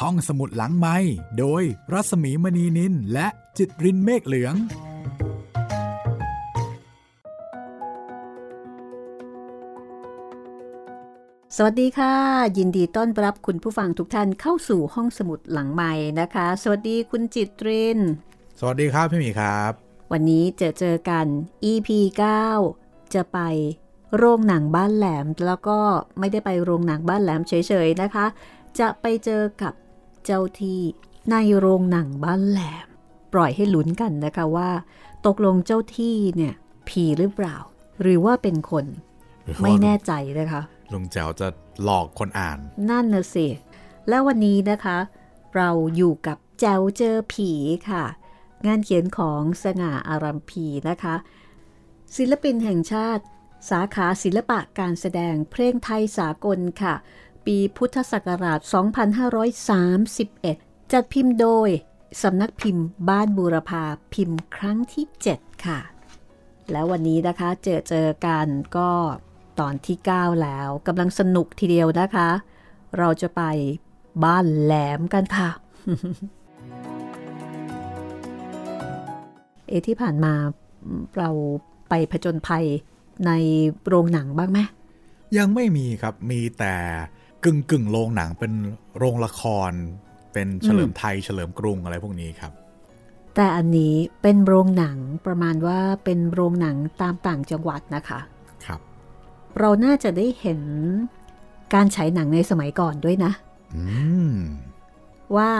ห้องสมุดหลังไม้โดยรัสมีมณีนินและจิตรินเมฆเหลือง สวัสดีค่ะ ยินดีต้อนรับคุณผู้ฟังทุกท่านเข้าสู่ห้องสมุดหลังใหม่นะคะ สวัสดีคุณจิตริน สวัสดีครับพี่หมีครับ วันนี้เจอเจอกัน EP 9 จะไปโรงหนังบ้านแหลม แล้วก็ไม่ได้ไปโรงหนังบ้านแหลมเฉยๆนะคะจะไปเจอกับ เจ้าที่ในโรงหนังบ้านแหลม ปล่อยให้ลุ้นกันนะคะว่า ตกลงเจ้าที่เนี่ย ผีหรือเปล่า หรือว่าเป็นคน ไม่แน่ใจนะคะลุงแจวจะหลอกคนอ่าน นั่นน่ะสิ แล้ววันนี้นะคะ เราอยู่กับแจวเจอผีค่ะ งานเขียนของสง่าอารัมพีนะคะ ศิลปินแห่งชาติ สาขาศิลปะการแสดงเพลงไทยสากลค่ะ ปีพุทธศักราช 2531 จัดพิมพ์โดยสำนักพิมพ์บ้านบูรพาพิมพ์ครั้งที่ 7 ค่ะ แล้ววันนี้นะคะเจอเจอกันก็ตอนที่ 9 แล้วกำลังสนุกทีเดียวนะคะ เราจะไปบ้านแหลมกันค่ะ เอที่ผ่านมาเราไปผจญภัยในโรงหนังบ้างไหมยังไม่มีครับ มีแต่ กึ่งกึ่งโรงหนังเป็นโรงละคร เป็นเฉลิมไทยเฉลิมกรุงอะไรพวกนี้ครับ แต่อันนี้เป็นโรงหนังประมาณว่าเป็นโรงหนังตามต่างจังหวัดนะคะครับ เราน่าจะได้เห็นการฉายหนังในสมัยก่อนด้วยนะอืมว่า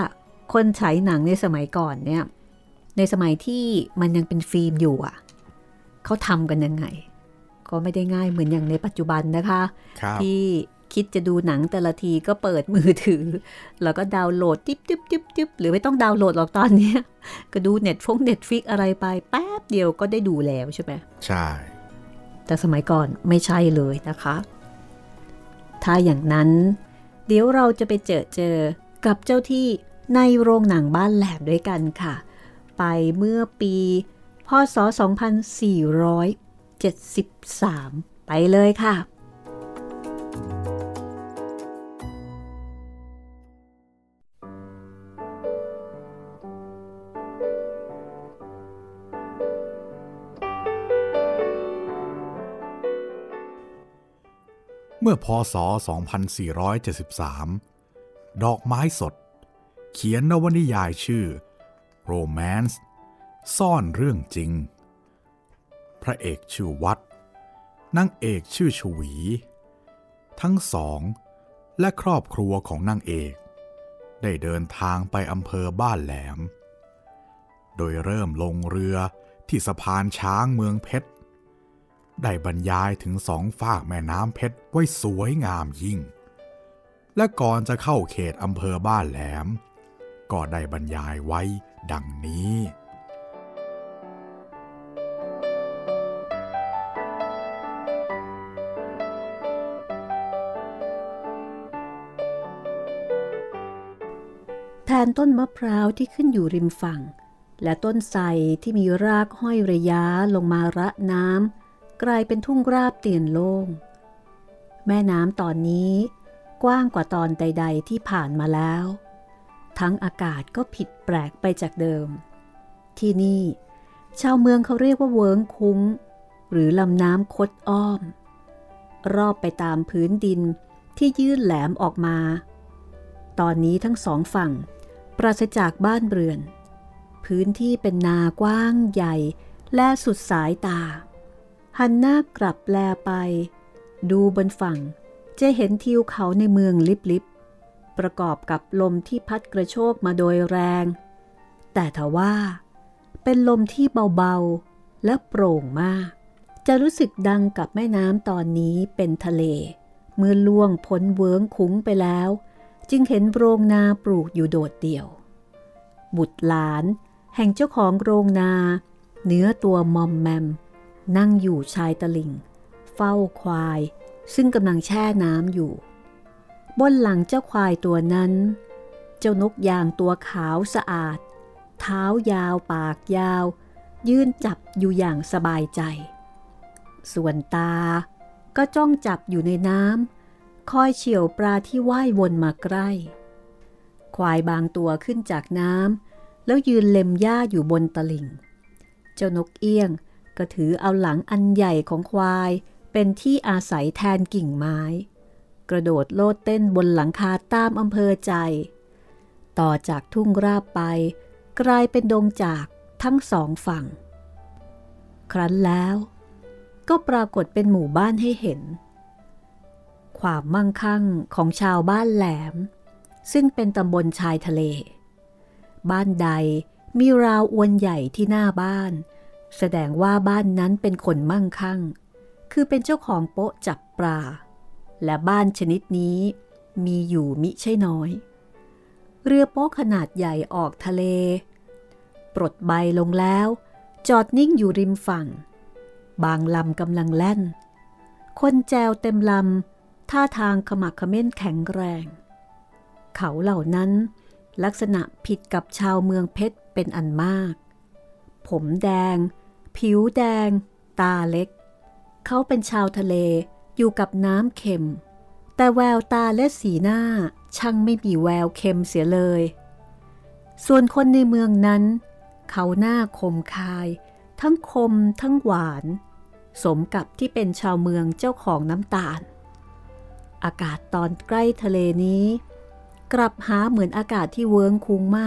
คนฉายหนังในสมัยก่อนเนี่ย ในสมัยที่มันยังเป็นฟิล์มอยู่อะเขาทำกันยังไง ก็ไม่ได้ง่ายเหมือนอย่างในปัจจุบันนะคะครับที่ คิดจะดูหนังแต่ละทีก็เปิดมือถือ แล้วก็ดาวน์โหลดติ๊บติ๊บติ๊บติ๊บหรือไม่ต้องดาวน์โหลดหรอกตอนเนี้ยก็ดูเน็ตฟงเน็ตฟลิกซ์อะไรไปแป๊บเดียวก็ได้ดูแล้วใช่ไหมใช่ แต่สมัยก่อนไม่ใช่เลยนะคะ ถ้าอย่างนั้นเดี๋ยวเราจะไปเจอเจอกับเจ้าที่ในโรงหนังบ้านแหลมด้วยกันค่ะ ไปเมื่อปีพศ 2473 ไปเลยค่ะ มื่อพศ 2473 ดอกไม้สด เขียนนวนิยายชื่อ Romance ซ่อนเรื่องจริง พระเอกชื่อวัดนางเอกชื่อชวี ทั้งสองและครอบครัวของนางเอก ได้เดินทางไปอำเภอบ้านแหลม โดยเริ่มลงเรือที่สะพานช้างเมืองเพชร ได้บรรยายถึงสองฝากแม่น้ำเพชรไว้สวยงามยิ่ง และก่อนจะเข้าเขตอำเภอบ้านแหลม ก็ได้บรรยายไว้ดังนี้แทนต้นมะพร้าวที่ขึ้นอยู่ริมฝั่ง และต้นไทรที่มีรากห้อยระยะลงมาระน้ำ กลายเป็นทุ่งราบเตียนโล่ง แม่น้ำตอนนี้กว้างกว่าตอนใด ๆ ที่ผ่านมาแล้ว ทั้งอากาศก็ผิดแปลกไปจากเดิม ที่นี่ ชาวเมืองเขาเรียกว่าเวิงคุ้ง หรือลำน้ำคดอ้อม รอบไปตามพื้นดินที่ยื่นแหลมออกมา ตอนนี้ทั้งสองฝั่งปราศจากบ้านเรือน พื้นที่เป็นนากว้างใหญ่และสุดสายตา หันหน้ากลับแลไป ดูบนฝั่ง จะเห็นทิวเขาในเมืองลิบๆประกอบกับลมที่พัดกระโชกมาโดยแรง แต่ทว่า เป็นลมที่เบาๆ และโปร่งมาก จะรู้สึกดังกับแม่น้ำตอนนี้เป็นทะเล เมื่อล่วงพ้นเวิ้งคุ้งไปแล้ว จึงเห็นโรงนาปลูกอยู่โดดเดี่ยว บุตรหลาน แห่งเจ้าของโรงนา เนื้อตัวมอมแมม นั่งอยู่ชายตลิ่ง เฝ้าควาย ซึ่งกำลังแช่น้ำอยู่ บนหลังเจ้าควายตัวนั้น เจ้านกยางตัวขาวสะอาด เท้ายาวปากยาว ยื่นจับอยู่อย่างสบายใจ ส่วนตาก็จ้องจับอยู่ในน้ำคอยเฉี่ยวปลาที่ว่ายวนมาใกล้ ควายบางตัวขึ้นจากน้ำแล้วยืนเล็มหญ้าอยู่บนตลิ่ง เจ้านกเอี้ยง ก็ถือเอาหลังอันใหญ่ของควายเป็นที่อาศัยแทนกิ่งไม้ กระโดดโลดเต้นบนหลังคาตามอำเภอใจ ต่อจากทุ่งราบไป กลายเป็นดงจากทั้งสองฝั่ง ครั้นแล้วก็ปรากฏเป็นหมู่บ้านให้เห็น ความมั่งคั่งของชาวบ้านแหลม ซึ่งเป็นตำบลชายทะเล บ้านใดมีราวอวนใหญ่ที่หน้าบ้าน แสดงว่าบ้านนั้นเป็นคนมั่งคั่ง คือเป็นเจ้าของโป๊ะจับปลา และบ้านชนิดนี้มีอยู่มิใช่น้อย เรือโป๊ะขนาดใหญ่ออกทะเล ปลดใบลงแล้ว จอดนิ่งอยู่ริมฝั่ง บางลำกำลังแล่น คนแจวเต็มลำ ท่าทางขมักเขม้นแข็งแรง เขาเหล่านั้นลักษณะผิดกับชาวเมืองเพชรเป็นอันมาก ผมแดง ผิวแดง ตาเล็ก เขาเป็นชาวทะเลอยู่กับน้ำเค็ม แต่แววตาและสีหน้าช่างไม่มีแววเค็มเสียเลย ส่วนคนในเมืองนั้น เขาหน้าคมคาย ทั้งคมทั้งหวาน สมกับที่เป็นชาวเมืองเจ้าของน้ำตาล อากาศตอนใกล้ทะเลนี้ กลับหาเหมือนอากาศที่เวิงคุงไหม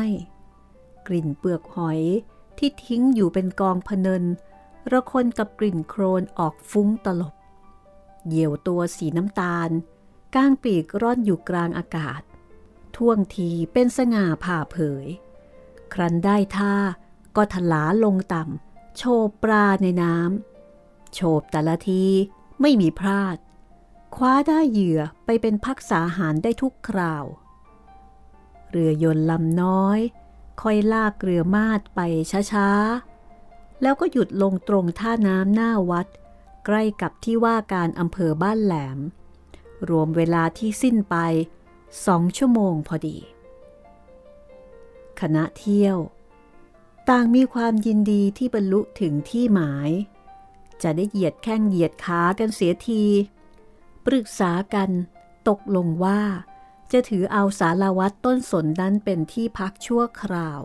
กลิ่นเปลือกหอย ที่ทิ้งอยู่เป็นกองพเนินระคนกับกลิ่นโครนออกฟุ้งตลบ เหยี่ยวตัวสีน้ำตาล ก้างปีกร่อนอยู่กลางอากาศ ท่วงทีเป็นสง่าผ่าเผย ครั้นได้ท่าก็ทลาลงต่ำ โชบปลาในน้ำโฉบแต่ละทีไม่มีพลาด คว้าได้เหยื่อไปเป็นพักษาหารได้ทุกคราว เรือยนต์ลำน้อย อยลากเรือมาดไปช้าๆ แล้วก็หยุดลงตรงท่าน้ำหน้าวัด ใกล้กับที่ว่าการอำเภอบ้านแหลม รวมเวลาที่สิ้นไปสองชั่วโมงพอดี คณะเที่ยว ต่างมีความยินดีที่บรรลุถึงที่หมาย จะได้เหยียดแข้งเหยียดขากันเสียที ปรึกษากันตกลงว่า จะถือเอาสารวัตรต้นสนนั้นเป็นที่พักชั่วคราว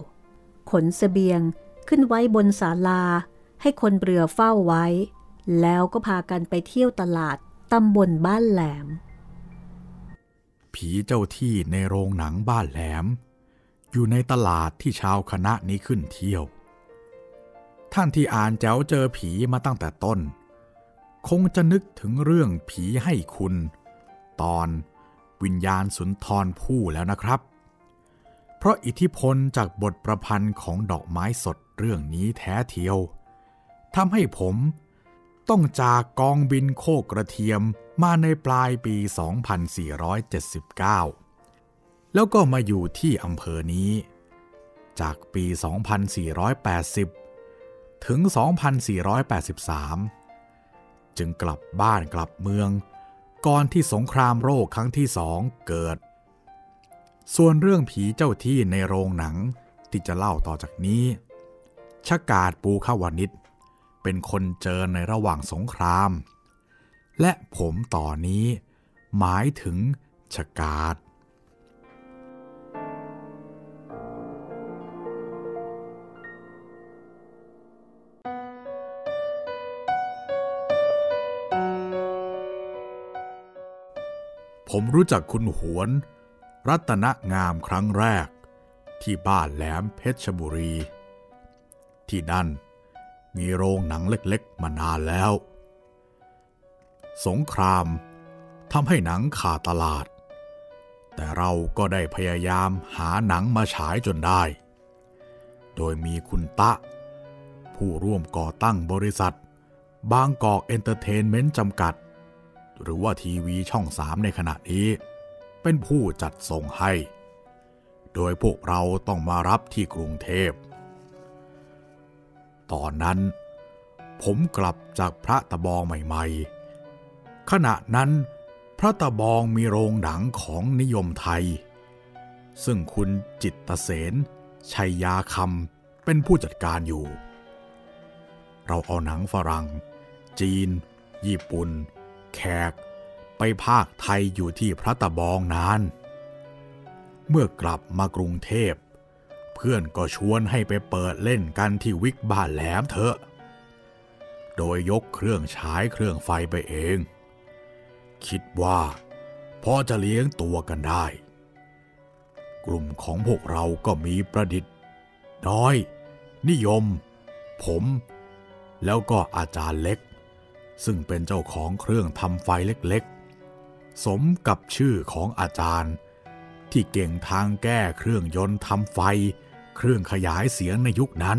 ขนสเสบียงขึ้นไว้บนศาลา ให้คนเรือเฝ้าไว้ แล้วก็พากันไปเที่ยวตลาดตำบลบ้านแหลม ผีเจ้าที่ในโรงหนังบ้านแหลม อยู่ในตลาดที่ชาวคณะนี้ขึ้นเที่ยว ท่านที่อ่านแจ๋วเจอผีมาตั้งแต่ต้น คงจะนึกถึงเรื่องผีให้คุณ ตอน วิญญาณสุนทรผู้แล้วนะครับ เพราะอิทธิพลจากบทประพันธ์ของดอกไม้สดเรื่องนี้แท้เทียวทำให้ผมต้องจากกองบินโคกระเทียมมาในปลายปี 2479 แล้วก็มาอยู่ที่อำเภอนี้ จากปี 2480 ถึง 2483 จึงกลับบ้านกลับเมือง ก่อนที่สงครามโรคครั้งที่สองเกิด ส่วนเรื่องผีเจ้าที่ในโรงหนังที่จะเล่าต่อจากนี้ชกาดปูขวานิชเป็นคนเจอในระหว่างสงคราม และผมต่อนนี้หมายถึงชกาด ผมรู้จักคุณหวน รัตนงามครั้งแรก ที่บ้านแหลมเพชรบุรี ที่นั่นมีโรงหนังเล็กๆ มานานแล้ว สงครามทำให้หนังขาดตลาด แต่เราก็ได้พยายามหาหนังมาฉายจนได้ โดยมีคุณตะ ผู้ร่วมก่อตั้งบริษัท บางกอกเอนเตอร์เทนเมนต์จำกัด หรือว่าทีวีช่องสามในขณะนี้ เป็นผู้จัดส่งให้ โดยพวกเราต้องมารับที่กรุงเทพ ตอนนั้น ผมกลับจากพระตะบองใหม่ ๆ ขณะนั้นพระตะบองมีโรงหนังของนิยมไทย ซึ่งคุณจิตตเสนชัยยาคำเป็นผู้จัดการอยู่ เราเอาหนังฝรั่ง จีน ญี่ปุ่น แขกไปภาคไทยอยู่ที่พระตะบองนาน เมื่อกลับมากรุงเทพ เพื่อนก็ชวนให้ไปเปิดเล่นกันที่วิกบ้านแหลมเถอะ โดยยกเครื่องฉายเครื่องไฟไปเอง คิดว่าพอจะเลี้ยงตัวกันได้ กลุ่มของพวกเราก็มีประดิษฐ์ น้อย นิยม ผม แล้วก็อาจารย์เล็ก ซึ่งเป็นเจ้าของเครื่องทำไฟเล็กๆ สมกับชื่อของอาจารย์ ที่เก่งทางแก้เครื่องยนต์ทำไฟ เครื่องขยายเสียงในยุคนั้น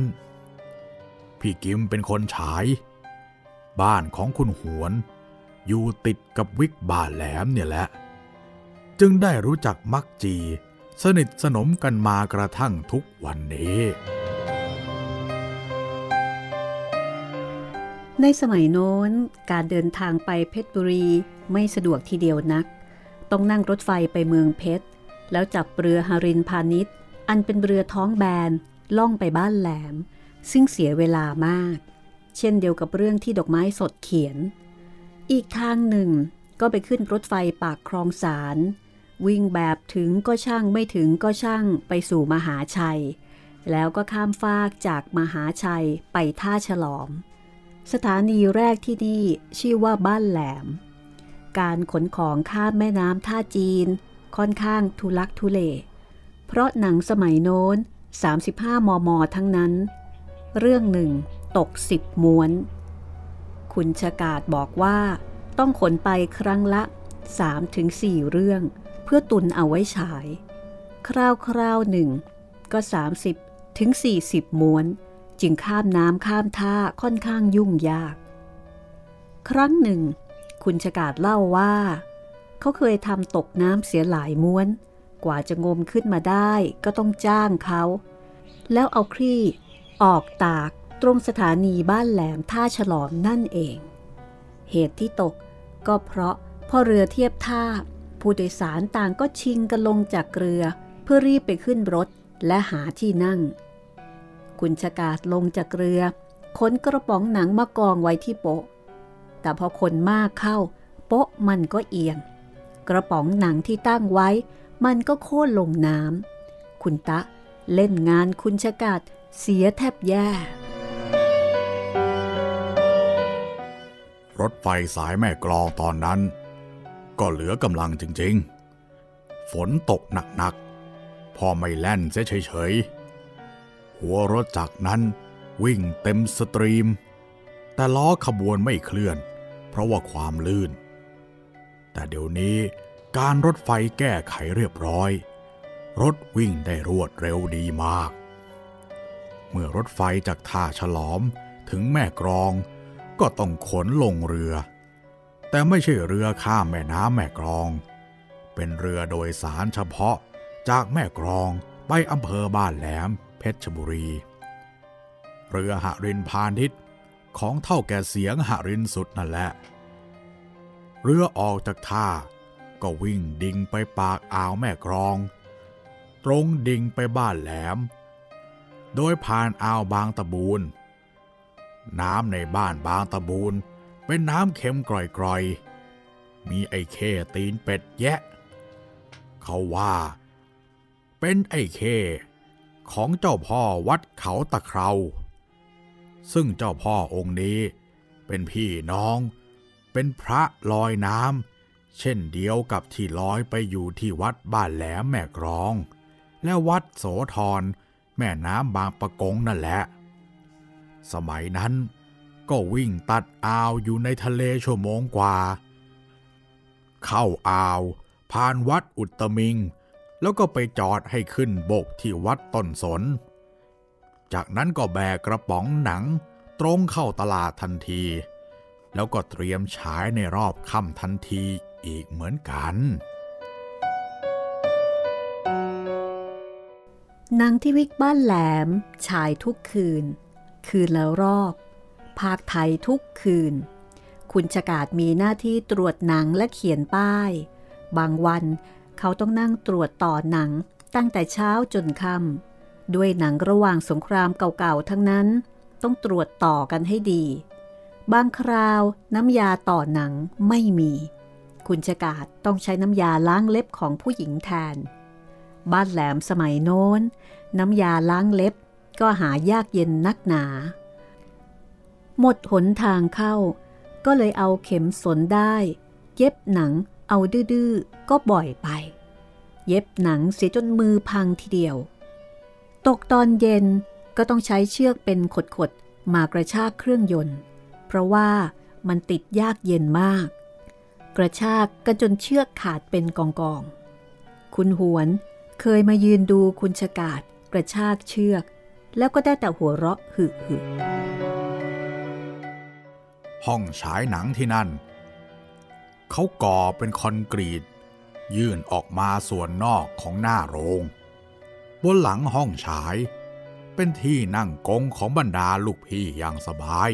พี่กิมเป็นคนฉาย บ้านของคุณหวน อยู่ติดกับวิกบ้านแหลมเนี่ยแหละ จึงได้รู้จักมักจี สนิทสนมกันมากระทั่งทุกวันนี้ ในสมัยโน้น การเดินทางไปเพชรบุรีไม่สะดวกทีเดียวนัก ต้องนั่งรถไฟไปเมืองเพชร แล้วจับเรือหารินพาณิชย์ อันเป็นเรือท้องแบน ล่องไปบ้านแหลม ซึ่งเสียเวลามาก เช่นเดียวกับเรื่องที่ดอกไม้สดเขียน อีกทางหนึ่งก็ไปขึ้นรถไฟปากคลองสารวิ่งแบบถึงก็ช่างไม่ถึงก็ช่างไปสู่มหาชัย แล้วก็ข้ามฟากจากมหาชัยไปท่าฉลอม สถานีแรกที่นี่ชื่อว่าบ้านแหลม การขนของข้ามแม่น้ำท่าจีน ค่อนข้างทุลักทุเล เพราะหนังสมัยโน้น 35 มม ทั้งนั้น เรื่องหนึ่งตกสิบม้วน คุณชกาดบอกว่าต้องขนไปครั้งละ 3-4 เรื่อง เพื่อตุนเอาไว้ฉาย คราวคราวหนึ่งก็ 30ถึง40 ม้วน จึงข้ามน้ำข้ามท่าค่อนข้างยุ่งยาก ครั้งหนึ่ง คุณชกาดเล่าว่า เขาเคยทำตกน้ำเสียหลายม้วน กว่าจะงมขึ้นมาได้ก็ต้องจ้างเขา แล้วเอาคลี่ออกตากตรงสถานีบ้านแหลมท่าฉลอมนั่นเอง เหตุที่ตกก็เพราะพอเรือเทียบท่า ผู้โดยสารต่างก็ชิงกันลงจากเรือ เพื่อรีบไปขึ้นรถและหาที่นั่ง คุณชกาดลงจากเรือขนกระป๋องหนังมากองไว้ที่โป๊ะ แต่พอคนมากเข้า โป๊ะมันก็เอียง กระป๋องหนังที่ตั้งไว้ มันก็โค่นลงน้ำคุณตะเล่นงานคุณชกาดเสียแทบแย่ รถไฟสายแม่กลองตอนนั้น ก็เหลือกำลังจริง ๆ ฝนตกหนัก ๆ พอไม่แล่นเสียเฉยๆ หัวรถจักรนั้นวิ่งเต็มสตรีม แต่ล้อขบวนไม่เคลื่อน เพราะว่าความลื่น แต่เดี๋ยวนี้การรถไฟแก้ไขเรียบร้อย รถวิ่งได้รวดเร็วดีมาก เมื่อรถไฟจากท่าฉลอมถึงแม่กรองก็ต้องขนลงเรือ แต่ไม่ใช่เรือข้ามแม่น้ำแม่กรอง เป็นเรือโดยสารเฉพาะจากแม่กรองไปอำเภอบ้านแหลม เพชรบุรี เรือหรินพาณิชย์ของเท่าแก่เสียงหรินสุดนั่นแหละ เรือออกจากท่าก็วิ่งดิ่งไปปากอ่าวแม่กรอง ตรงดิ่งไปบ้านแหลม โดยผ่านอ่าวบางตะบูน น้ำในบ้านบางตะบูนเป็นน้ำเค็มกร่อยๆ มีไอ้เข้ตีนเป็ดแยะ เขาว่า เป็นไอ้เข้ ของเจ้าพ่อวัดเขาตะเคราซึ่งเจ้าพ่อองค์นี้เป็นพี่น้อง เป็นพระลอยน้ำเช่นเดียวกับที่ลอยไปอยู่ที่วัดบ้านแหลมแม่กรอง และวัดโสธรแม่น้ำบางปะกงนั่นแหละ สมัยนั้นก็วิ่งตัดอ่าวอยู่ในทะเลชั่วโมงกว่า เข้าอ่าวผ่านวัดอุตตมิง แล้วก็ไปจอดให้ขึ้นบกที่วัดต้นสน จากนั้นก็แบกกระป๋องหนังตรงเข้าตลาดทันที แล้วก็เตรียมฉายในรอบค่ำทันทีอีกเหมือนกันหนังที่วิกบ้านแหลม ฉายทุกคืน คืนแล้วรอบ ภาคไทยทุกคืน คุณชกาดมีหน้าที่ตรวจหนังและเขียนป้าย บางวัน เขาต้องนั่งตรวจต่อหนังตั้งแต่เช้าจนค่ำด้วยหนังระหว่างสงครามเก่าๆทั้งนั้น ต้องตรวจต่อกันให้ดี บางคราวน้ำยาต่อหนังไม่มี คุณชกาดต้องใช้น้ำยาล้างเล็บของผู้หญิงแทน บ้านแหลมสมัยโน้น น้ำยาล้างเล็บก็หายากเย็นนักหนา หมดหนทางเข้า ก็เลยเอาเข็มสนได้ เย็บหนัง เอาดื้อๆก็บ่อยไป เย็บหนังเสียจนมือพังทีเดียว ตกตอนเย็นก็ต้องใช้เชือกเป็นขดๆมากระชากเครื่องยนต์ เพราะว่ามันติดยากเย็นมาก กระชากกันจนเชือกขาดเป็นกองๆคุณหวนเคยมายืนดูคุณชกาดกระชากเชือก แล้วก็ได้แต่หัวเราะหึหึห้องฉายหนังที่นั่น เขาก่อเป็นคอนกรีต ยื่นออกมาส่วนนอกของหน้าโรง บนหลังห้องฉาย เป็นที่นั่งกงของบรรดาลูกพี่อย่างสบาย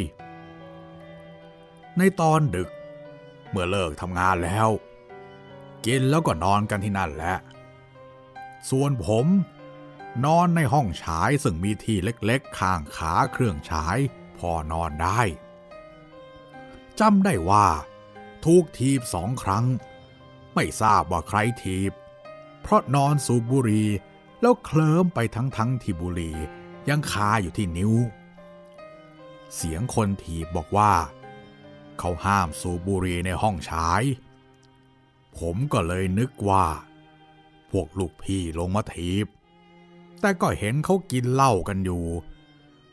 ในตอนดึก เมื่อเลิกทำงานแล้ว กินแล้วก็นอนกันที่นั่นแหละ ส่วนผมนอนในห้องฉายซึ่งมีที่เล็กๆ ข้างขาเครื่องฉาย พอนอนได้จำได้ว่า ถูกทีบสองครั้ง ไม่ทราบว่าใครทีบ เพราะนอนสูบบุหรี่แล้วเคลิ้มไปทั้งทั้งที่บุหรี่ยังคาอยู่ที่นิ้ว เสียงคนทีบบอกว่า เขาห้ามสูบบุหรี่ในห้องฉาย ผมก็เลยนึกว่า พวกลูกพี่ลงมาทีบ แต่ก็เห็นเขากินเหล้ากันอยู่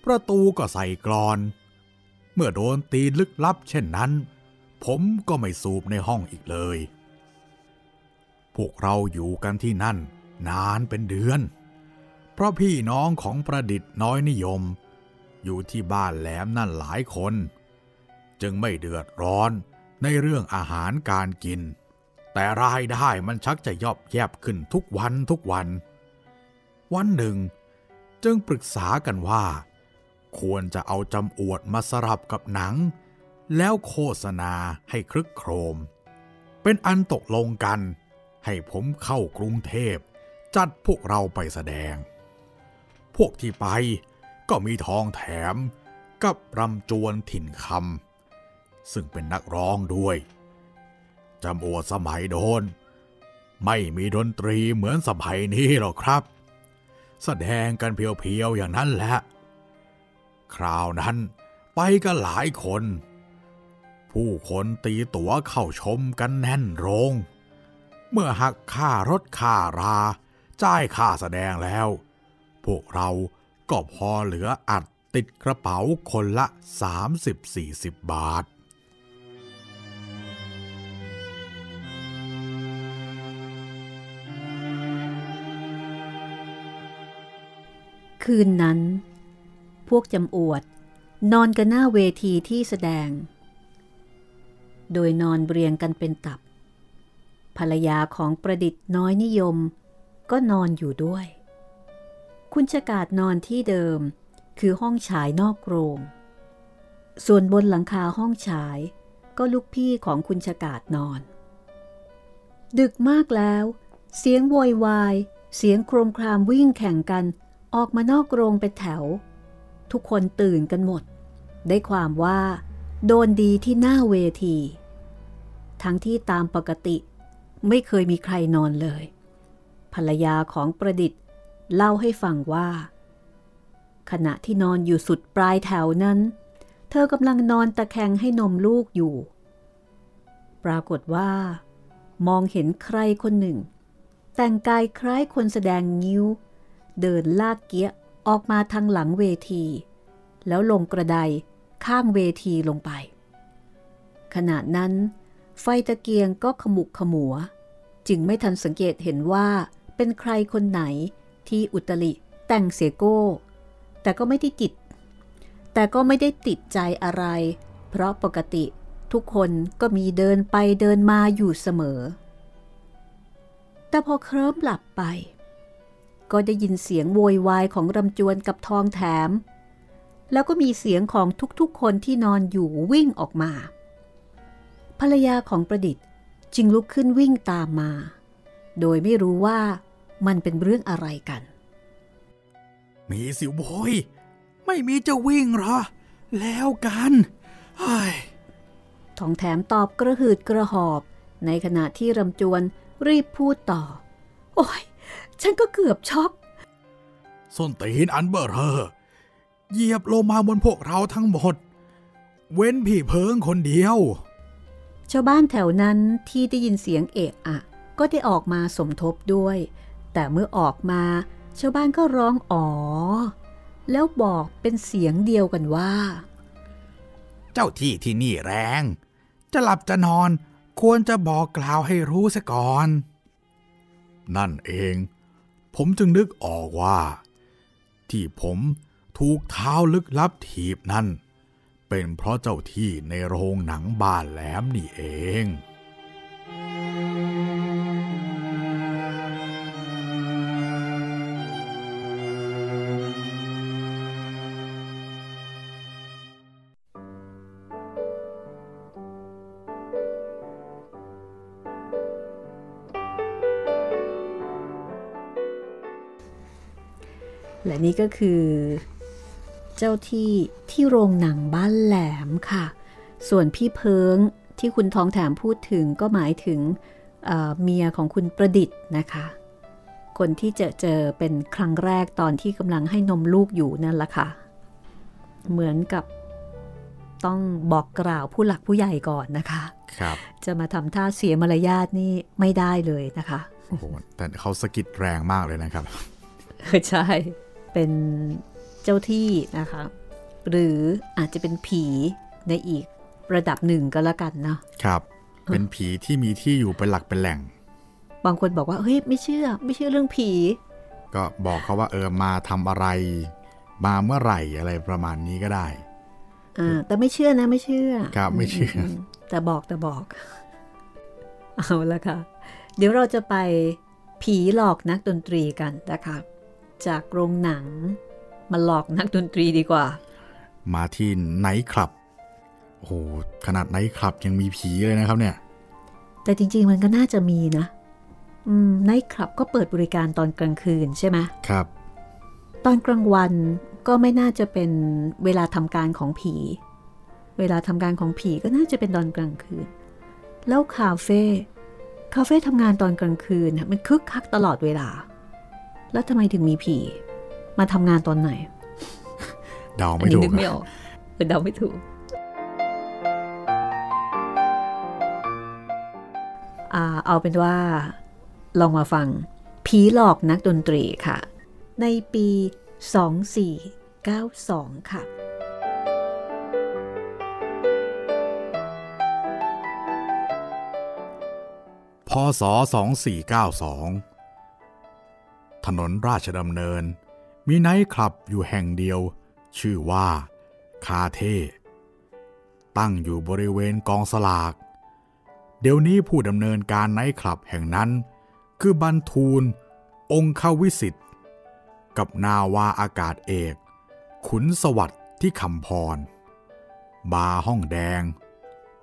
ประตูก็ใส่กรอน เมื่อโดนตีลึกลับเช่นนั้น ผมก็ไม่สูบในห้องอีกเลย พวกเราอยู่กันที่นั่น นานเป็นเดือน เพราะพี่น้องของประดิษฐ์น้อยนิยม อยู่ที่บ้านแหลมนั่นหลายคน จึงไม่เดือดร้อนในเรื่องอาหารการกิน แต่รายได้มันชักจะยอบแยบขึ้นทุกวันทุกวัน วันหนึ่ง จึงปรึกษากันว่า ควรจะเอาจำอวดมาสลับกับหนัง แล้วโฆษณาให้ครึกโครม เป็นอันตกลงกัน ให้ผมเข้ากรุงเทพ จัดพวกเราไปแสดง พวกที่ไปก็มีทองแถมกับรำจวนถิ่นคำซึ่งเป็นนักร้องด้วยจำอวดสมัยโดน ไม่มีดนตรีเหมือนสมัยนี้หรอกครับ แสดงกันเพียวๆอย่างนั้นแหละ คราวนั้นไปกันหลายคน ผู้คนตีตั๋วเข้าชมกันแน่นโรง เมื่อหักค่ารถค่ารา จ่ายค่าแสดงแล้ว พวกเราก็พอเหลืออัดติดกระเป๋าคนละ 30-40 บาท คืนนั้น พวกจำอวด นอนกันหน้าเวทีที่แสดง โดยนอนเรียงกันเป็นตับ ภรรยาของประดิษฐ์น้อยนิยม ก็นอนอยู่ด้วย คุณชกาดนอนที่เดิม คือห้องฉายนอกโรง ส่วนบนหลังคาห้องฉาย ก็ลูกพี่ของคุณชกาดนอน ดึกมากแล้ว เสียงโวยวาย เสียงโครมครามวิ่งแข่งกัน ออกมานอกโรงเป็นแถว ทุกคนตื่นกันหมด ได้ความว่าโดนดีที่หน้าเวที ทั้งที่ตามปกติ ไม่เคยมีใครนอนเลย ภรรยาของประดิษฐ์เล่าให้ฟังว่า ขณะที่นอนอยู่สุดปลายแถวนั้น เธอกำลังนอนตะแคงให้นมลูกอยู่ ปรากฏว่า มองเห็นใครคนหนึ่ง แต่งกายคล้ายคนแสดงนิ้ว เดินลากเกี้ยออกมาทางหลังเวที แล้วลงกระไดข้างเวทีลงไป ขณะนั้น ไฟตะเกียงก็ขมุกขมัว จึงไม่ทันสังเกตเห็นว่าเป็นใครคนไหนที่อุตลิแต่งเสียโก้ แต่ก็ไม่ได้ติดแต่ก็ไม่ได้ติดใจอะไร เพราะปกติทุกคนก็มีเดินไปเดินมาอยู่เสมอ แต่พอเคลิ้มหลับไป ก็ได้ยินเสียงโวยวายของรำจวนกับทองแถม แล้วก็มีเสียงของทุกๆคนที่นอนอยู่วิ่งออกมา ภรรยาของประดิษฐ์จึงลุกขึ้นวิ่งตามมา โดยไม่รู้ว่ามันเป็นเรื่องอะไรกัน มีสิวโอยไม่มีจะวิ่งหรอ แล้วกันเฮ้ยทองแถมตอบกระหืดกระหอบ ในขณะที่รำจวนรีบพูดต่อ โอ้ย ฉันก็เกือบช็อกส้นตีนอันเบอร์เรอเหยียบลงมาบนพวกเราทั้งหมด เว้นพี่เพิงคนเดียว ชาวบ้านแถวนั้นที่ได้ยินเสียงเอะอะ ก็ได้ออกมาสมทบด้วย แต่เมื่อออกมา ชาวบ้านก็ร้องอ๋อ แล้วบอกเป็นเสียงเดียวกันว่า เจ้าที่ที่นี่แรง จะหลับจะนอนควรจะบอกกล่าวให้รู้ซะก่อน นั่นเอง ผมจึงนึกออกว่า ที่ผมถูกเท้าลึกลับถีบนั่น เป็นเพราะเจ้าที่ในโรงหนังบ้านแหลมนี่เองและนี่ก็คือ เจ้าที่ที่โรงหนังบ้านแหลมค่ะ ส่วนพี่เพิงที่คุณทองแถมพูดถึงก็หมายถึงเเมียของคุณประดิษฐ์นะคะ คนที่เจอเจอเป็นครั้งแรกตอนที่กำลังให้นมลูกอยู่นั่นแหละค่ะ เหมือนกับต้องบอกกล่าวผู้หลักผู้ใหญ่ก่อนนะคะครับจะมาทำท่าเสียมารยาทนี่ไม่ได้เลยนะคะโอ้โหแต่เขาสะกิดแรงมากเลยนะครับใช่เป็น เจ้าที่นะคะ หรืออาจจะเป็นผีในอีกระดับหนึ่งก็แล้วกันเนาะครับ เป็นผีที่มีที่อยู่เป็นหลักเป็นแหล่ง บางคนบอกว่าเฮ้ยไม่เชื่อ ไม่เชื่อเรื่องผี ก็บอกเขาว่าเออมาทำอะไร มาเมื่อไหร่อะไรประมาณนี้ก็ได้อ่าแต่ไม่เชื่อนะไม่เชื่อ ครับไม่เชื่ออืมแต่บอกแต่บอก เอาละค่ะ เดี๋ยวเราจะไปผีหลอกนักดนตรีกันนะคะ จากโรงหนัง มาหลอกนักดนตรีดีกว่า มาที่ไนท์คลับ โอ้โห ขนาดไนท์คลับยังมีผีเลยนะครับเนี่ย แต่จริงๆมันก็น่าจะมีนะ อืม ไนท์คลับก็เปิดบริการตอนกลางคืนใช่ไหมครับ ตอนกลางวันก็ไม่น่าจะเป็นเวลาทำการของผี เวลาทำการของผีก็น่าจะเป็นตอนกลางคืน แล้วคาเฟ่คาเฟ่ทำงานตอนกลางคืนน่ะมันคึกคักตลอดเวลา แล้วทำไมถึงมีผี มาทำงานตอนไหนเดาอันไม่นี้ถูกนึกไม่ออกเออเดาไม่ถูกอ่าเอาเป็นว่าลองมาฟัง ผีหลอกนักดนตรีค่ะ ในปี 2492 ค่ะพศ 2492 ถนนราชดำเนิน มีไนท์คลับอยู่แห่งเดียว ชื่อว่า คาเทตั้งอยู่บริเวณกองสลาก เดี๋ยวนี้ผู้ดำเนินการไนท์คลับแห่งนั้น คือบรรทูล องควิสิทธิ์ กับนาวาอากาศเอก ขุนสวัสดิ์ที่คำพร บาร์ห้องแดง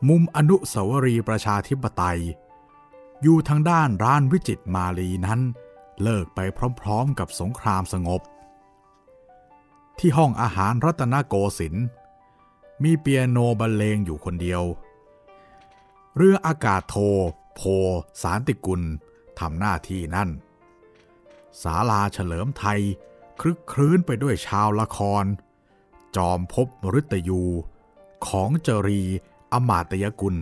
มุมอนุสาวรีย์ประชาธิปไตย อยู่ทางด้านร้านวิจิตมาลีนั้น เลิกไปพร้อมๆกับสงครามสงบ ที่ห้องอาหารรัตนโกสินทร์มีเปียโนบรรเลงอยู่คนเดียว เรืออากาศโท โพ สารติกุลทำหน้าที่นั่น ศาลาเฉลิมไทยคลึกครื้นไปด้วยชาวละคร จอมภพมฤตยู ของจรีอมาตยกุล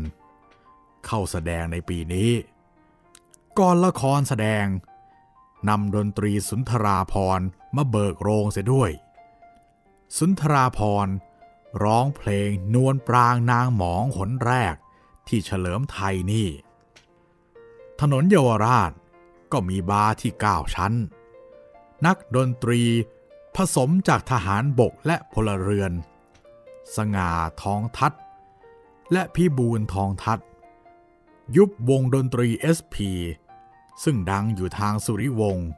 เข้าแสดงในปีนี้ ก่อนละครแสดงนำดนตรีสุนทราพรมาเบิกโรงเสียด้วย สุนทราพรร้องเพลงนวลปรางนางหมองหนแรกที่เฉลิมไทยนี่ ถนนเยาวราชก็มีบาร์ที่9ชั้น นักดนตรีผสมจากทหารบกและพลเรือน สง่าทองทัดและพี่บูลทองทัดยุบวงดนตรี SP ซึ่งดังอยู่ทางสุริวงศ์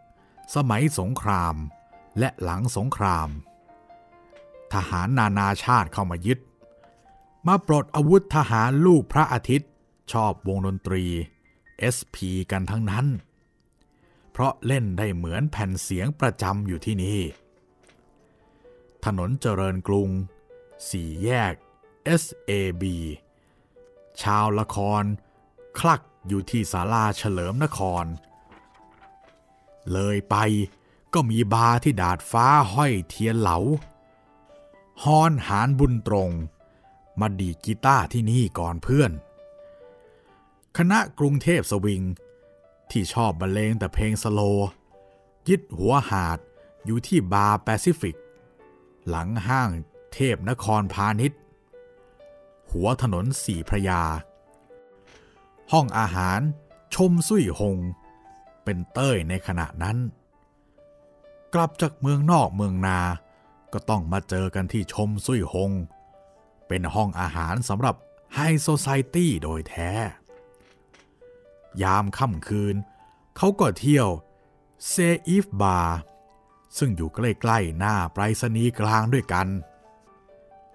สมัยสงครามและหลังสงคราม ทหารนานาชาติเข้ามายึด มาปลดอาวุธทหารลูกพระอาทิตย์ ชอบวงดนตรี SP กันทั้งนั้น เพราะเล่นได้เหมือนแผ่นเสียงประจำอยู่ที่นี่ ถนนเจริญกรุง สี่แยก SAB ชาวละคร คลักอยู่ที่ศาลาเฉลิมนคร เลยไปก็มีบาร์ที่ดาดฟ้าห้อยเทียนเหลา ฮอนหานบุญตรง มาดีกีตาร์ที่นี่ก่อนเพื่อน คณะกรุงเทพสวิง ที่ชอบบรรเลงแต่เพลงสโล ยึดหัวหาดอยู่ที่บาร์แปซิฟิก หลังห้างเทพนครพาณิชย์หัวถนนสี่พระยา ห้องอาหารชมสุยหง เป็นเต้ยในขณะนั้น กลับจากเมืองนอกเมืองนา ก็ต้องมาเจอกันที่ชมสุยหง เป็นห้องอาหารสำหรับไฮโซไซตี้โดยแท้ ยามค่ำคืน เขาก็เที่ยวเซอีฟบาร์ซึ่งอยู่ใกล้ๆหน้าไปรษณีย์กลางด้วยกัน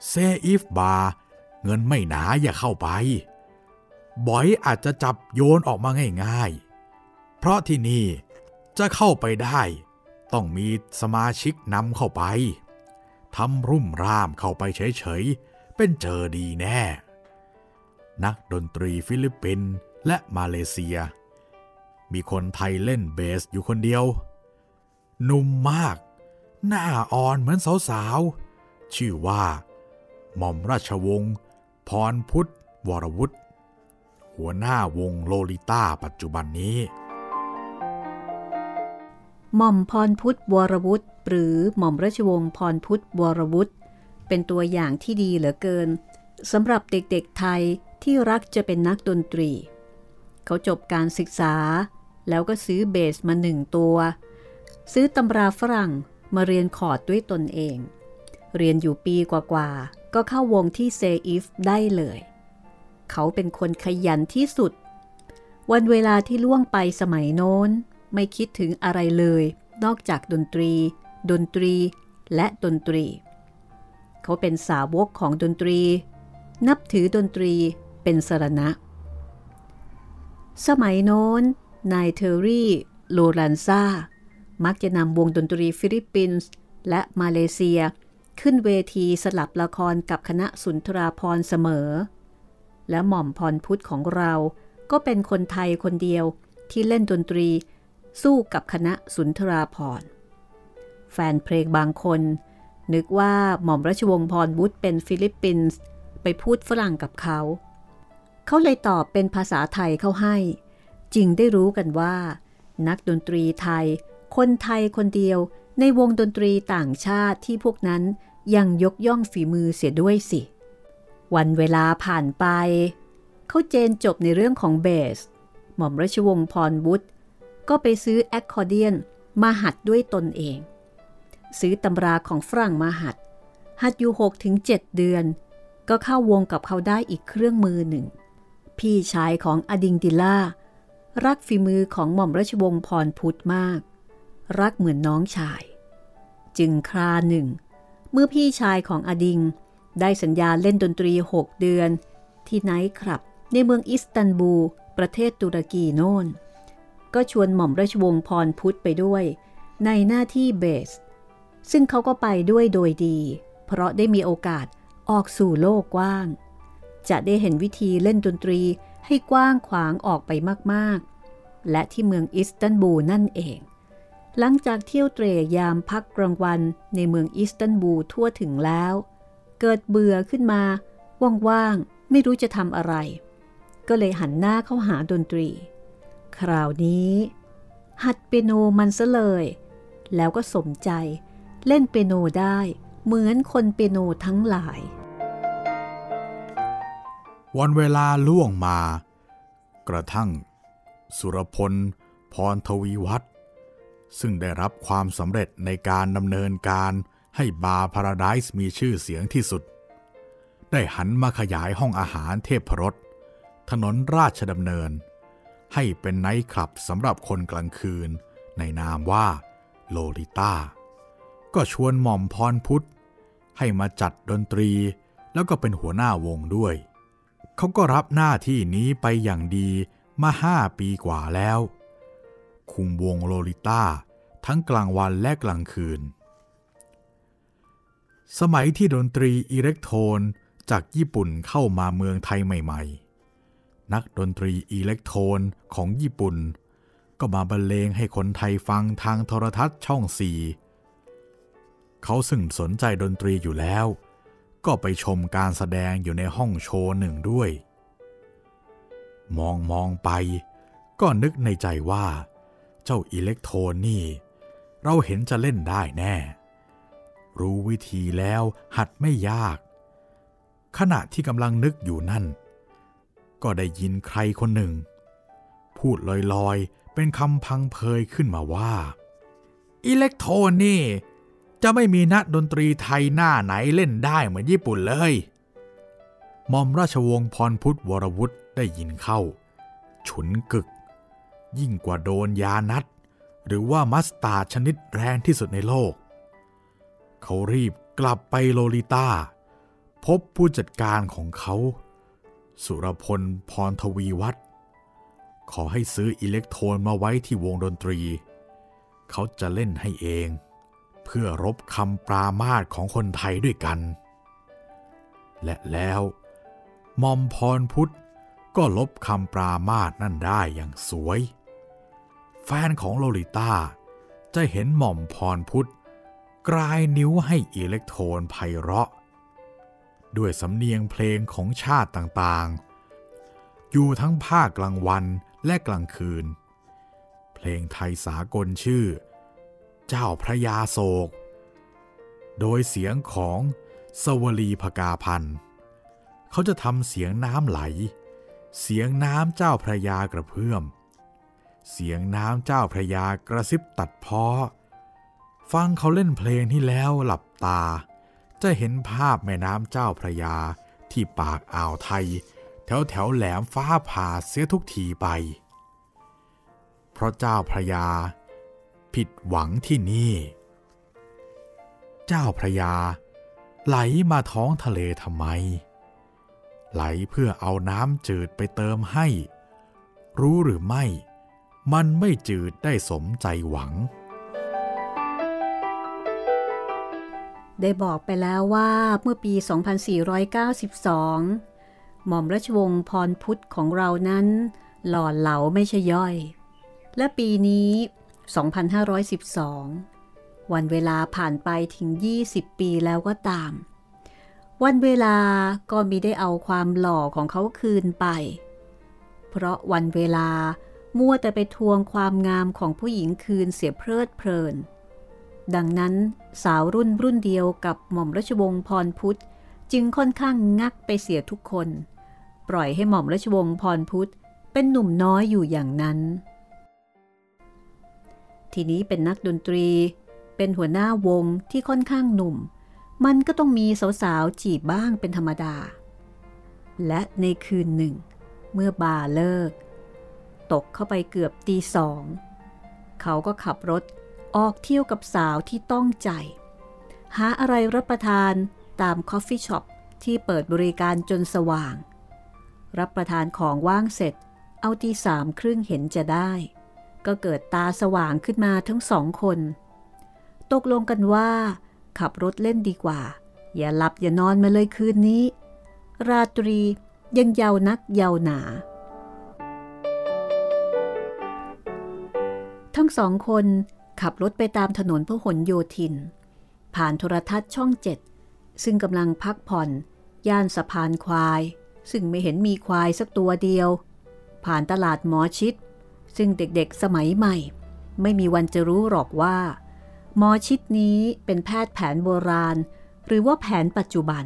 เซอีฟบาร์เงินไม่หนาอย่าเข้าไป บอยอาจจะจับโยนออกมาง่ายๆ เพราะที่นี่จะเข้าไปได้ ต้องมีสมาชิกนำเข้าไป ทำรุ่มร่ามเข้าไปเฉยๆ เป็นเจอดีแน่ นักดนตรีฟิลิปปินส์และมาเลเซีย มีคนไทยเล่นเบสอยู่คนเดียวหนุ่มมาก หน้าอ่อนเหมือนสาวๆ ชื่อว่า หม่อมราชวงศ์พรพุทธวรวุฒิหัวหน้าวงโลลิต้าปัจจุบันนี้ หม่อมพรพุทธวรวุฒิ หรือหม่อมราชวงศ์พรพุทธวรวุฒิเป็นตัวอย่างที่ดีเหลือเกินสำหรับเด็กๆไทยที่รักจะเป็นนักดนตรี เขาจบการศึกษา แล้วก็ซื้อเบสมาหนึ่งตัว ซื้อตำราฝรั่งมาเรียนคอร์ดด้วยตนเอง เรียนอยู่ปีกว่าๆ ก็เข้าวงที่เซอีฟได้เลย เขาเป็นคนขยันที่สุด วันเวลาที่ล่วงไปสมัยโน้น ไม่คิดถึงอะไรเลย นอกจากดนตรี ดนตรีและดนตรี เขาเป็นสาวกของดนตรี นับถือดนตรีเป็นสรณะ สมัยโน้นนายเทอรี่โลรันซามักจะนำวงดนตรีฟิลิปปินส์และมาเลเซีย ขึ้นเวทีสลับละครกับคณะสุนทราพรเสมอ และหม่อมพรพุทธของเราก็เป็นคนไทยคนเดียวที่เล่นดนตรีสู้กับคณะสุนทราพร แฟนเพลงบางคน นึกว่าหม่อมราชวงศ์พรบุตรเป็นฟิลิปปินส์ไปพูดฝรั่งกับเขา เขาเลยตอบเป็นภาษาไทยเข้าให้จึงได้รู้กันว่า นักดนตรีไทย คนไทยคนเดียวในวงดนตรีต่างชาติที่พวกนั้นยังยกย่องฝีมือเสียด้วยสิ วันเวลาผ่านไป เขาเจนจบในเรื่องของเบส หม่อมราชวงศ์พรบุตรก็ไปซื้อแอคคอร์เดียนมาหัดด้วยตนเอง ซื้อตำราของฝรั่งมาหัด หัดอยู่6ถึง7เดือน ก็เข้าวงกับเขาได้อีกเครื่องมือหนึ่ง พี่ชายของอดิงดิล่า รักฝีมือของหม่อมราชวงศ์พรพุทธมาก รักเหมือนน้องชาย จึงคราหนึ่ง เมื่อพี่ชายของอดิงได้สัญญาเล่นดนตรี 6 เดือน ที่ไนท์คลับ ในเมืองอิสตันบูล ประเทศตุรกีโน่น ก็ชวนหม่อมราชวงศ์พรพุทธไปด้วย ในหน้าที่เบส ซึ่งเขาก็ไปด้วยโดยดี เพราะได้มีโอกาสออกสู่โลกกว้าง จะได้เห็นวิธีเล่นดนตรีให้กว้างขวางออกไปมากๆ และที่เมืองอิสตันบูลนั่นเอง หลังจากเที่ยวเตรยามพักกลางวันในเมืองอิสตันบูลทั่วถึงแล้ว เกิดเบื่อขึ้นมา ว่างๆ ไม่รู้จะทำอะไร ก็เลยหันหน้าเข้าหาดนตรี คราวนี้ หัดเปียโนมันซะเลย แล้วก็สมใจ เล่นเปียโนได้เหมือนคนเปียโนทั้งหลาย วันเวลาล่วงมา กระทั่ง สุรพล พรทวีวัฒน์ซึ่งได้รับความสำเร็จในการดำเนินการให้บาร์พาราไดส์มีชื่อเสียงที่สุด ได้หันมาขยายห้องอาหารเทพรสถนนราชดำเนิน ให้เป็นไนท์คลับสำหรับคนกลางคืน ในนามว่าโลลิต้า ก็ชวนหม่อมพรพุทธ ให้มาจัดดนตรีแล้วก็เป็นหัวหน้าวงด้วย เขาก็รับหน้าที่นี้ไปอย่างดีมาห้าปีกว่าแล้ว คุมวงโลลิต้าทั้งกลางวันและกลางคืน สมัยที่ดนตรีอิเล็กโทนจากญี่ปุ่นเข้ามาเมืองไทยใหม่ๆ นักดนตรีอิเล็กโทนของญี่ปุ่น ก็มาบรรเลงให้คนไทยฟังทางโทรทัศน์ช่องสี่ เขาซึ่งสนใจดนตรีอยู่แล้ว ก็ไปชมการแสดงอยู่ในห้องโชว์หนึ่งด้วย มองมองไป ก็นึกในใจว่า เจ้าอิเล็กโทรนนี่ เราเห็นจะเล่นได้แน่ รู้วิธีแล้วหัดไม่ยาก ขณะที่กำลังนึกอยู่นั่น ก็ได้ยินใครคนหนึ่ง พูดลอยๆ เป็นคำพังเพยขึ้นมาว่า อิเล็กโทรนนี่ จะไม่มีนักดนตรีไทยหน้าไหนเล่นได้เหมือนญี่ปุ่นเลยมอมราชวงศ์พรพุทธวรวุฒิได้ยินเข้า ฉุนกึก ยิ่งกว่าโดนยานัด หรือว่ามัสตาร์ชนิดแรงที่สุดในโลก เขารีบกลับไปโลลิต้า พบผู้จัดการของเขา สุรพลพรทวีวัฒน์ขอให้ซื้ออิเล็กโทรนมาไว้ที่วงดนตรี เขาจะเล่นให้เอง เพื่อรบคำปรามาสของคนไทยด้วยกัน และแล้วมอมพรพุทธก็ลบคำปรามาสนั่นได้อย่างสวย แฟนของโลลิต้าจะเห็นหม่อมพรพุทธกลายนิ้วให้อิเล็กโทรนไพเราะ ด้วยสำเนียงเพลงของชาติต่างๆ อยู่ทั้งภาคกลางวันและกลางคืน เพลงไทยสากลชื่อ เจ้าพระยาโศก โดยเสียงของสวลีพกาพันธ์เขาจะทำเสียงน้ำไหล เสียงน้ำเจ้าพระยากระเพื่อม เสียงน้ำเจ้าพระยากระซิบตัดพ้อฟังเขาเล่นเพลงที่แล้วหลับตา จะเห็นภาพแม่น้ำเจ้าพระยาที่ปากอ่าวไทย แถวแถวแหลมฟ้าผ่าเสียทุกทีไป เพราะเจ้าพระยา ผิดหวังที่นี่ เจ้าพระยา ไหลมาท้องทะเลทำไม ไหลเพื่อเอาน้ำจืดไปเติมให้ รู้หรือไม่ มันไม่จืดได้สมใจหวัง ได้บอกไปแล้วว่าเมื่อปี 2492 หม่อมราชวงศ์พรพุทธของเรานั้น หล่อเหลาไม่ใช่ย่อย และปีนี้ 2512 วันเวลาผ่านไปถึง 20 ปีแล้วก็ตาม วันเวลาก็มีได้เอาความหล่อของเขาคืนไป เพราะวันเวลามัวแต่ไปทวงความงามของผู้หญิงคืนเสียเพลิดเพลิน ดังนั้นสาวรุ่นรุ่นเดียวกับหม่อมราชวงศ์พรพุทธจึงค่อนข้างงักไปเสียทุกคน ปล่อยให้หม่อมราชวงศ์พรพุทธเป็นหนุ่มน้อยอยู่อย่างนั้น ทีนี้เป็นนักดนตรี เป็นหัวหน้าวงที่ค่อนข้างหนุ่ม มันก็ต้องมีสาวๆจีบบ้างเป็นธรรมดา และในคืนหนึ่ง เมื่อบาร์เลิก ตกเข้าไปเกือบตีสอง เขาก็ขับรถออกเที่ยวกับสาวที่ต้องใจ หาอะไรรับประทานตาม coffee shop ที่เปิดบริการจนสว่าง รับประทานของว่างเสร็จ เอาตีสามครึ่งเห็นจะได้ ก็เกิดตาสว่างขึ้นมาทั้งสองคน ตกลงกันว่า ขับรถเล่นดีกว่า อย่าหลับอย่านอนมาเลยคืนนี้ ราตรียังยาวนักยาวหนา ทั้งสองคนขับรถไปตามถนนพหลโยธิน ผ่านโทรทัศน์ช่องเจ็ดซึ่งกำลังพักผ่อน ย่านสะพานควาย ซึ่งไม่เห็นมีควายสักตัวเดียว ผ่านตลาดหมอชิด ซึ่งเด็กๆสมัยใหม่ ไม่มีวันจะรู้หรอกว่า หมอชิดนี้เป็นแพทย์แผนโบราณ หรือว่าแผนปัจจุบัน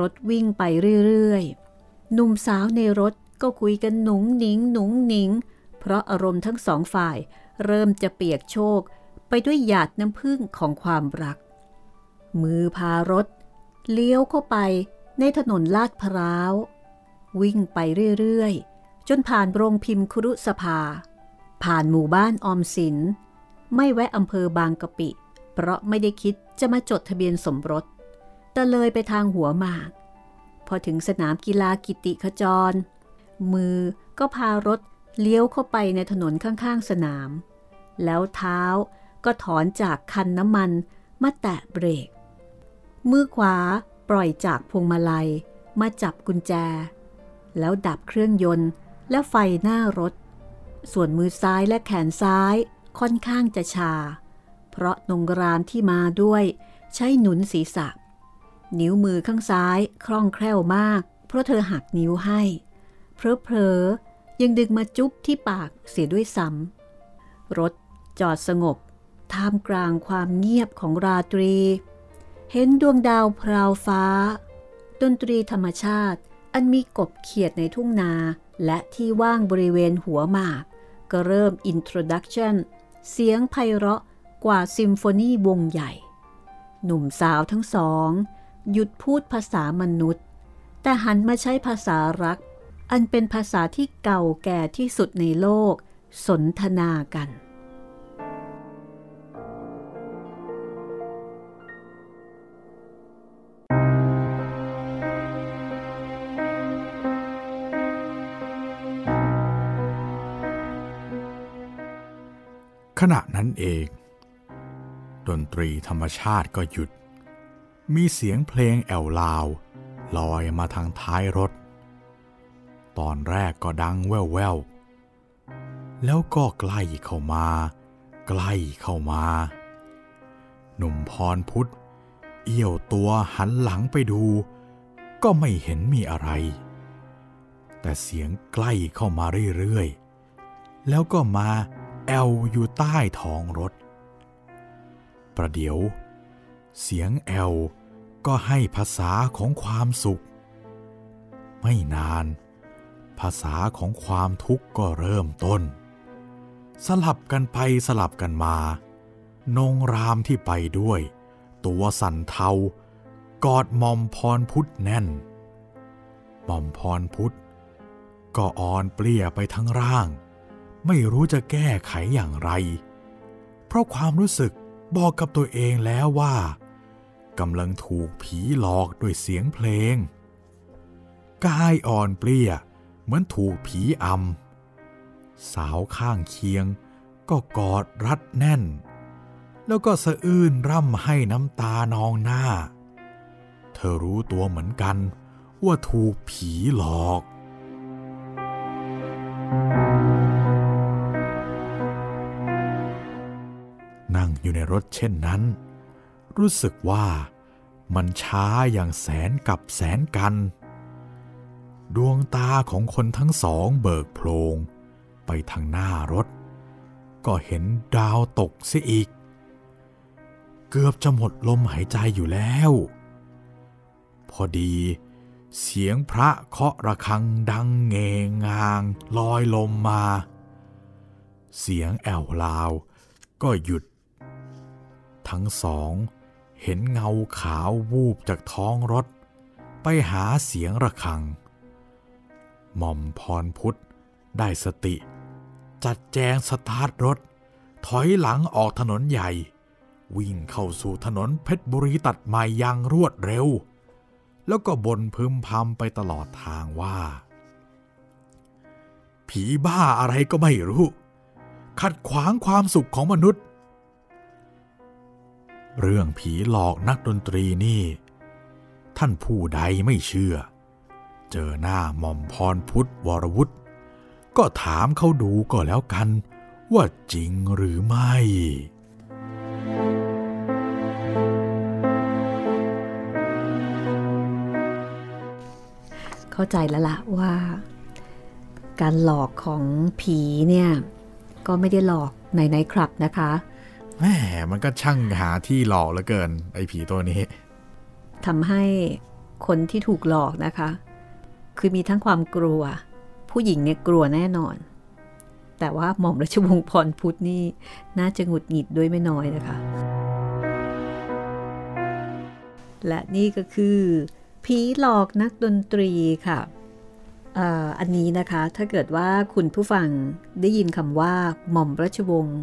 รถวิ่งไปเรื่อยๆหนุ่มสาวในรถก็คุยกันหนุงหนิงหนุงหนิง เพราะอารมณ์ทั้งสองฝ่ายเริ่มจะเปียกโชกไปด้วยหยาดน้ำพึ่งของความรัก มือพารถ เลี้ยวเข้าไปในถนนลาดพร้าว วิ่งไปเรื่อยๆ จนผ่านโรงพิมพ์ครุสภา ผ่านหมู่บ้านออมสิน ไม่แวะอำเภอบางกะปิ เพราะไม่ได้คิดจะมาจดทะเบียนสมรส แต่เลยไปทางหัวหมาก พอถึงสนามกีฬากิติขจร มือก็พารถเลี้ยวเข้าไปในถนนข้างๆสนาม แล้วเท้าก็ถอนจากคันน้ำมันมาแตะเบรก มือขวาปล่อยจากพวงมาลัยมาจับกุญแจ แล้วดับเครื่องยนต์ และไฟหน้ารถ ส่วนมือซ้ายและแขนซ้ายค่อนข้างจะชา เพราะนงรามที่มาด้วยใช้หนุนศีรษะ นิ้วมือข้างซ้ายคล่องแคล่วมาก เพราะเธอหักนิ้วให้เผลอๆยังดึงมาจุ๊บที่ปากเสียด้วยซ้ำรถจอดสงบ ท่ามกลางความเงียบของราตรี เห็นดวงดาวพราวฟ้า ดนตรีธรรมชาติอันมีกบเขียดในทุ่งนา และที่ว่างบริเวณหัวหมาก ก็เริ่ม introduction เสียงไพเราะกว่าซิมโฟนีวงใหญ่ หนุ่มสาวทั้งสอง หยุดพูดภาษามนุษย์ แต่หันมาใช้ภาษารัก อันเป็นภาษาที่เก่าแก่ที่สุดในโลกสนทนากัน ขณะนั้นเอง ดนตรีธรรมชาติก็หยุด มีเสียงเพลงแอวลาว ลอยมาทางท้ายรถ ตอนแรกก็ดังแว่วๆ แล้วก็ใกล้เข้ามา ใกล้เข้ามา หนุ่มพรพุทธ เอี้ยวตัวหันหลังไปดู ก็ไม่เห็นมีอะไร แต่เสียงใกล้เข้ามาเรื่อยๆ แล้วก็มา แอลอยู่ใต้ท้องรถ ประเดี๋ยว เสียงแอลก็ให้ภาษาของความสุข ไม่นาน ภาษาของความทุกข์ก็เริ่มต้น สลับกันไปสลับกันมานงรามที่ไปด้วย ตัวสั่นเทากอดมอมพรพุทธแน่นมอมพรพุทธก็อ่อนเปลี่ยไปทั้งร่าง ไม่รู้จะแก้ไขอย่างไร เพราะความรู้สึกบอกกับตัวเองแล้วว่ากำลังถูกผีหลอกด้วยเสียงเพลง กายอ่อนเปลี่ยเหมือนถูกผีอำสาวข้างเคียงก็กอดรัดแน่น แล้วก็สะอื้นร่ำให้น้ำตานองหน้า เธอรู้ตัวเหมือนกันว่าถูกผีหลอกนั่ง อยู่ในรถเช่นนั้น รู้สึกว่ามันช้าอย่างแสนกับแสนกัน ดวงตาของคนทั้งสองเบิกโพลงไปทางหน้ารถ ก็เห็นดาวตกเสียอีก เกือบจะหมดลมหายใจอยู่แล้ว พอดีเสียงพระเคาะระฆังดังเงงงางลอยลมมา เสียงแอวลาว ก็หยุด ทั้งสอง เห็นเงาขาววูบจากท้องรถ ไปหาเสียงระฆัง หม่อมพรพุทธได้สติ จัดแจงสตาร์ทรถ ถอยหลังออกถนนใหญ่ วิ่งเข้าสู่ถนนเพชรบุรีตัดใหม่อย่างรวดเร็ว แล้วก็บ่นพึมพำไปตลอดทางว่า ผีบ้าอะไรก็ไม่รู้ ขัดขวางความสุขของมนุษย์ เรื่องผีหลอกนักดนตรีนี่ ท่านผู้ใดไม่เชื่อ เจอหน้าหม่อมพรพุทธวรวุฒิก็ถามเขาดูก็แล้วกัน ว่าจริงหรือไม่ เข้าใจแล้วละว่า การหลอกของผีเนี่ย ก็ไม่ได้หลอกในไนท์คลับนะคะ แหมมันก็ช่างหาที่หลอกเหลือเกิน ไอ้ผีตัวนี้ทำให้คนที่ถูกหลอกนะคะ คือมีทั้งความกลัว ผู้หญิงเนี่ยกลัวแน่นอน แต่ว่าหม่อมราชวงศ์พรพุทธนี่น่าจะหงุดหงิดด้วยไม่น้อยนะคะ และนี่ก็คือ ผีหลอกนักดนตรีค่ะอันนี้นะคะถ้าเกิดว่าคุณผู้ฟังได้ยินคำว่าหม่อมราชวงศ์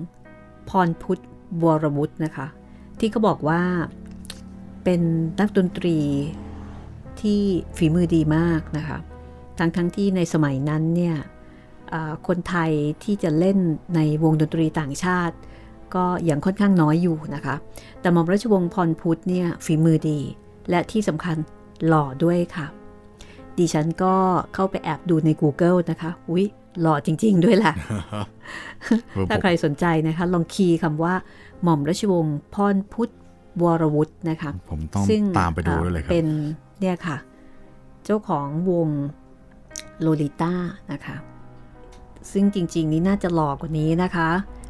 พรพุทธ วรวุฒินะคะ ที่เขาบอกว่าเป็นนักดนตรีที่ฝีมือดีมากนะคะทั้งทั้งที่ในสมัยนั้นเนี่ยคนไทยที่จะเล่นในวงดนตรีต่างชาติ ก็ยังค่อนข้างน้อยอยู่นะคะ แต่หม่อมราชวงศ์พรพุทธเนี่ยฝีมือดี และที่สำคัญหล่อด้วยค่ะ ดิฉันก็เข้าไปแอบดูใน Google นะคะ อุ๊ย หล่อจริง ๆ ด้วยแหละถ้าใครสนใจนะคะ ลองคีย์คำว่า หม่อมราชวงศ์พรพุทธวรวุฒินะคะ ผมต้องซึ่งตามไปดูด้วยเลยครับเป็นเนี่ยค่ะ เจ้าของวงโลลิต้านะคะ ซึ่งจริง ๆ นี่น่าจะหล่อกว่านี้นะคะ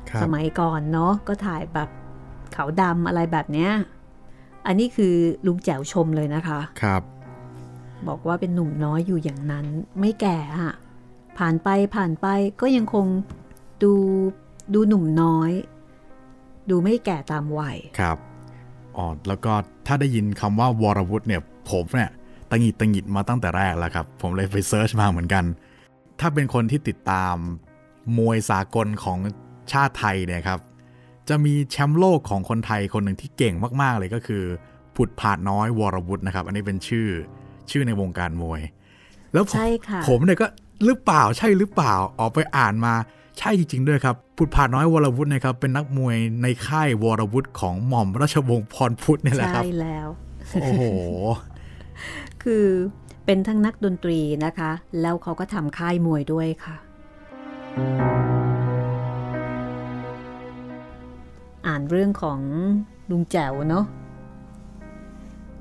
ครับสมัยก่อนเนาะก็ถ่ายแบบขาวดำอะไรแบบเนี้ย อันนี้คือลุงแจ๋วชมเลยนะคะ ครับ บอกว่าเป็นหนุ่มน้อยอยู่อย่างนั้น ไม่แก่อะ ผ่านไปผ่านไปก็ยังคงดูดูหนุ่มน้อย ดูไม่แก่ตามวัยครับอ๋อแล้วก็ถ้าได้ยินคำว่าวรวุฒิเนี่ยผมเนี่ยตังหงิดตังหงิดมาตั้งแต่แรกแล้วครับ ผมเลยไปเซิร์ชมาเหมือนกัน ถ้าเป็นคนที่ติดตามมวยสากลของชาติไทยเนี่ยครับ จะมีแชมป์โลกของคนไทยคนหนึ่งที่เก่งมาก ๆ เลยก็คือ ผุดผาดน้อยวรวุฒินะครับ อันนี้เป็นชื่อชื่อในวงการมวย แล้วผมใช่ค่ะผมเนี่ยก็ หรือเปล่าใช่หรือเปล่าออกไปอ่านมาใช่จริง ๆ ด้วยครับผุดผาดน้อยวรวุฒินะครับเป็นนักมวยในค่ายวรวุฒิของหม่อมราชวงศ์พรพุทธเนี่ยแหละคใช่รับแล้วโอ้โหคือเป็นทั้งนักดนตรีนะคะ แล้วเขาก็ทำค่ายมวยด้วยค่ะ อ่านเรื่องของลุงแจ๋วเนาะ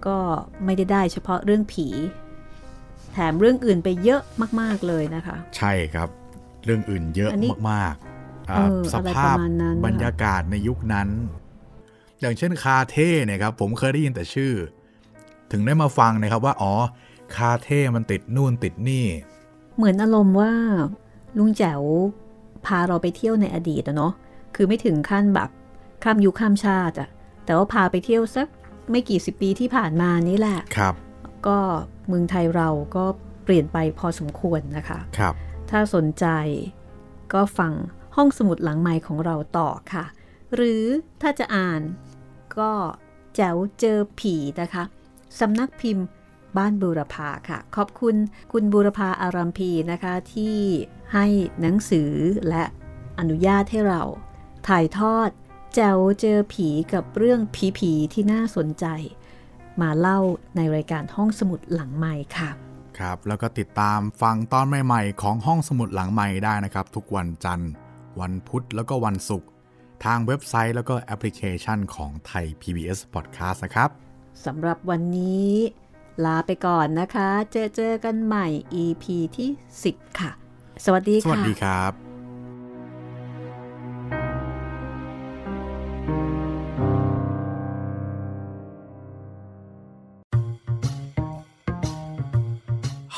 ก็ไม่ได้ได้เฉพาะเรื่องผี แถมเรื่องอื่นไปเยอะมาก ๆ เลยนะคะ ใช่ครับ เรื่องอื่นเยอะอันนี้มากๆอ่าเออสอะไรภาพประมาณนั้นบรรยากาศในยุคนั้น อย่างเช่นคาเท่เนี่ยครับ ผมเคยได้ยินแต่ชื่อ ถึงได้มาฟังนะครับว่า อ๋อ คาเท่มันติดนู่นติดนี่ เหมือนอารมณ์ว่าลุงแจ๋วพาเราไปเที่ยวในอดีตอะเนาะคือไม่ถึงขั้นแบบข้ามยุคข้ามชาติอะแต่ว่าพาไปเที่ยวสักไม่กี่สิบปีที่ผ่านมานี่แหละครับ ก็เมืองไทยเราก็เปลี่ยนไปพอสมควรนะคะครับ ถ้าสนใจก็ฟังห้องสมุดหลังไม้ของเราต่อค่ะ หรือถ้าจะอ่านก็แจ๋วเจอผีนะคะสำนักพิมพ์บ้านบูรพาค่ะ ขอบคุณคุณบูรพาอารัมพีนะคะ ที่ให้หนังสือและอนุญาตให้เรา ถ่ายทอดแจ๋วเจอผีกับเรื่องผีๆที่น่าสนใจ มาเล่าในรายการห้องสมุดหลังไม้ค่ะครับแล้วก็ติดตามฟังตอนใหม่ๆ ของห้องสมุดหลังใหม่ได้นะครับ ทุกวันจันทร์ วันพุธแล้วก็วันศุกร์ทางเว็บไซต์แล้วก็แอปพลิเคชันของไทย PBS Podcast นะครับสำหรับวันนี้ ลาไปก่อนนะคะ เจอเจอกันใหม่ EP ที่ 10 ค่ะ สวัสดีสวัสค่ะดีครับ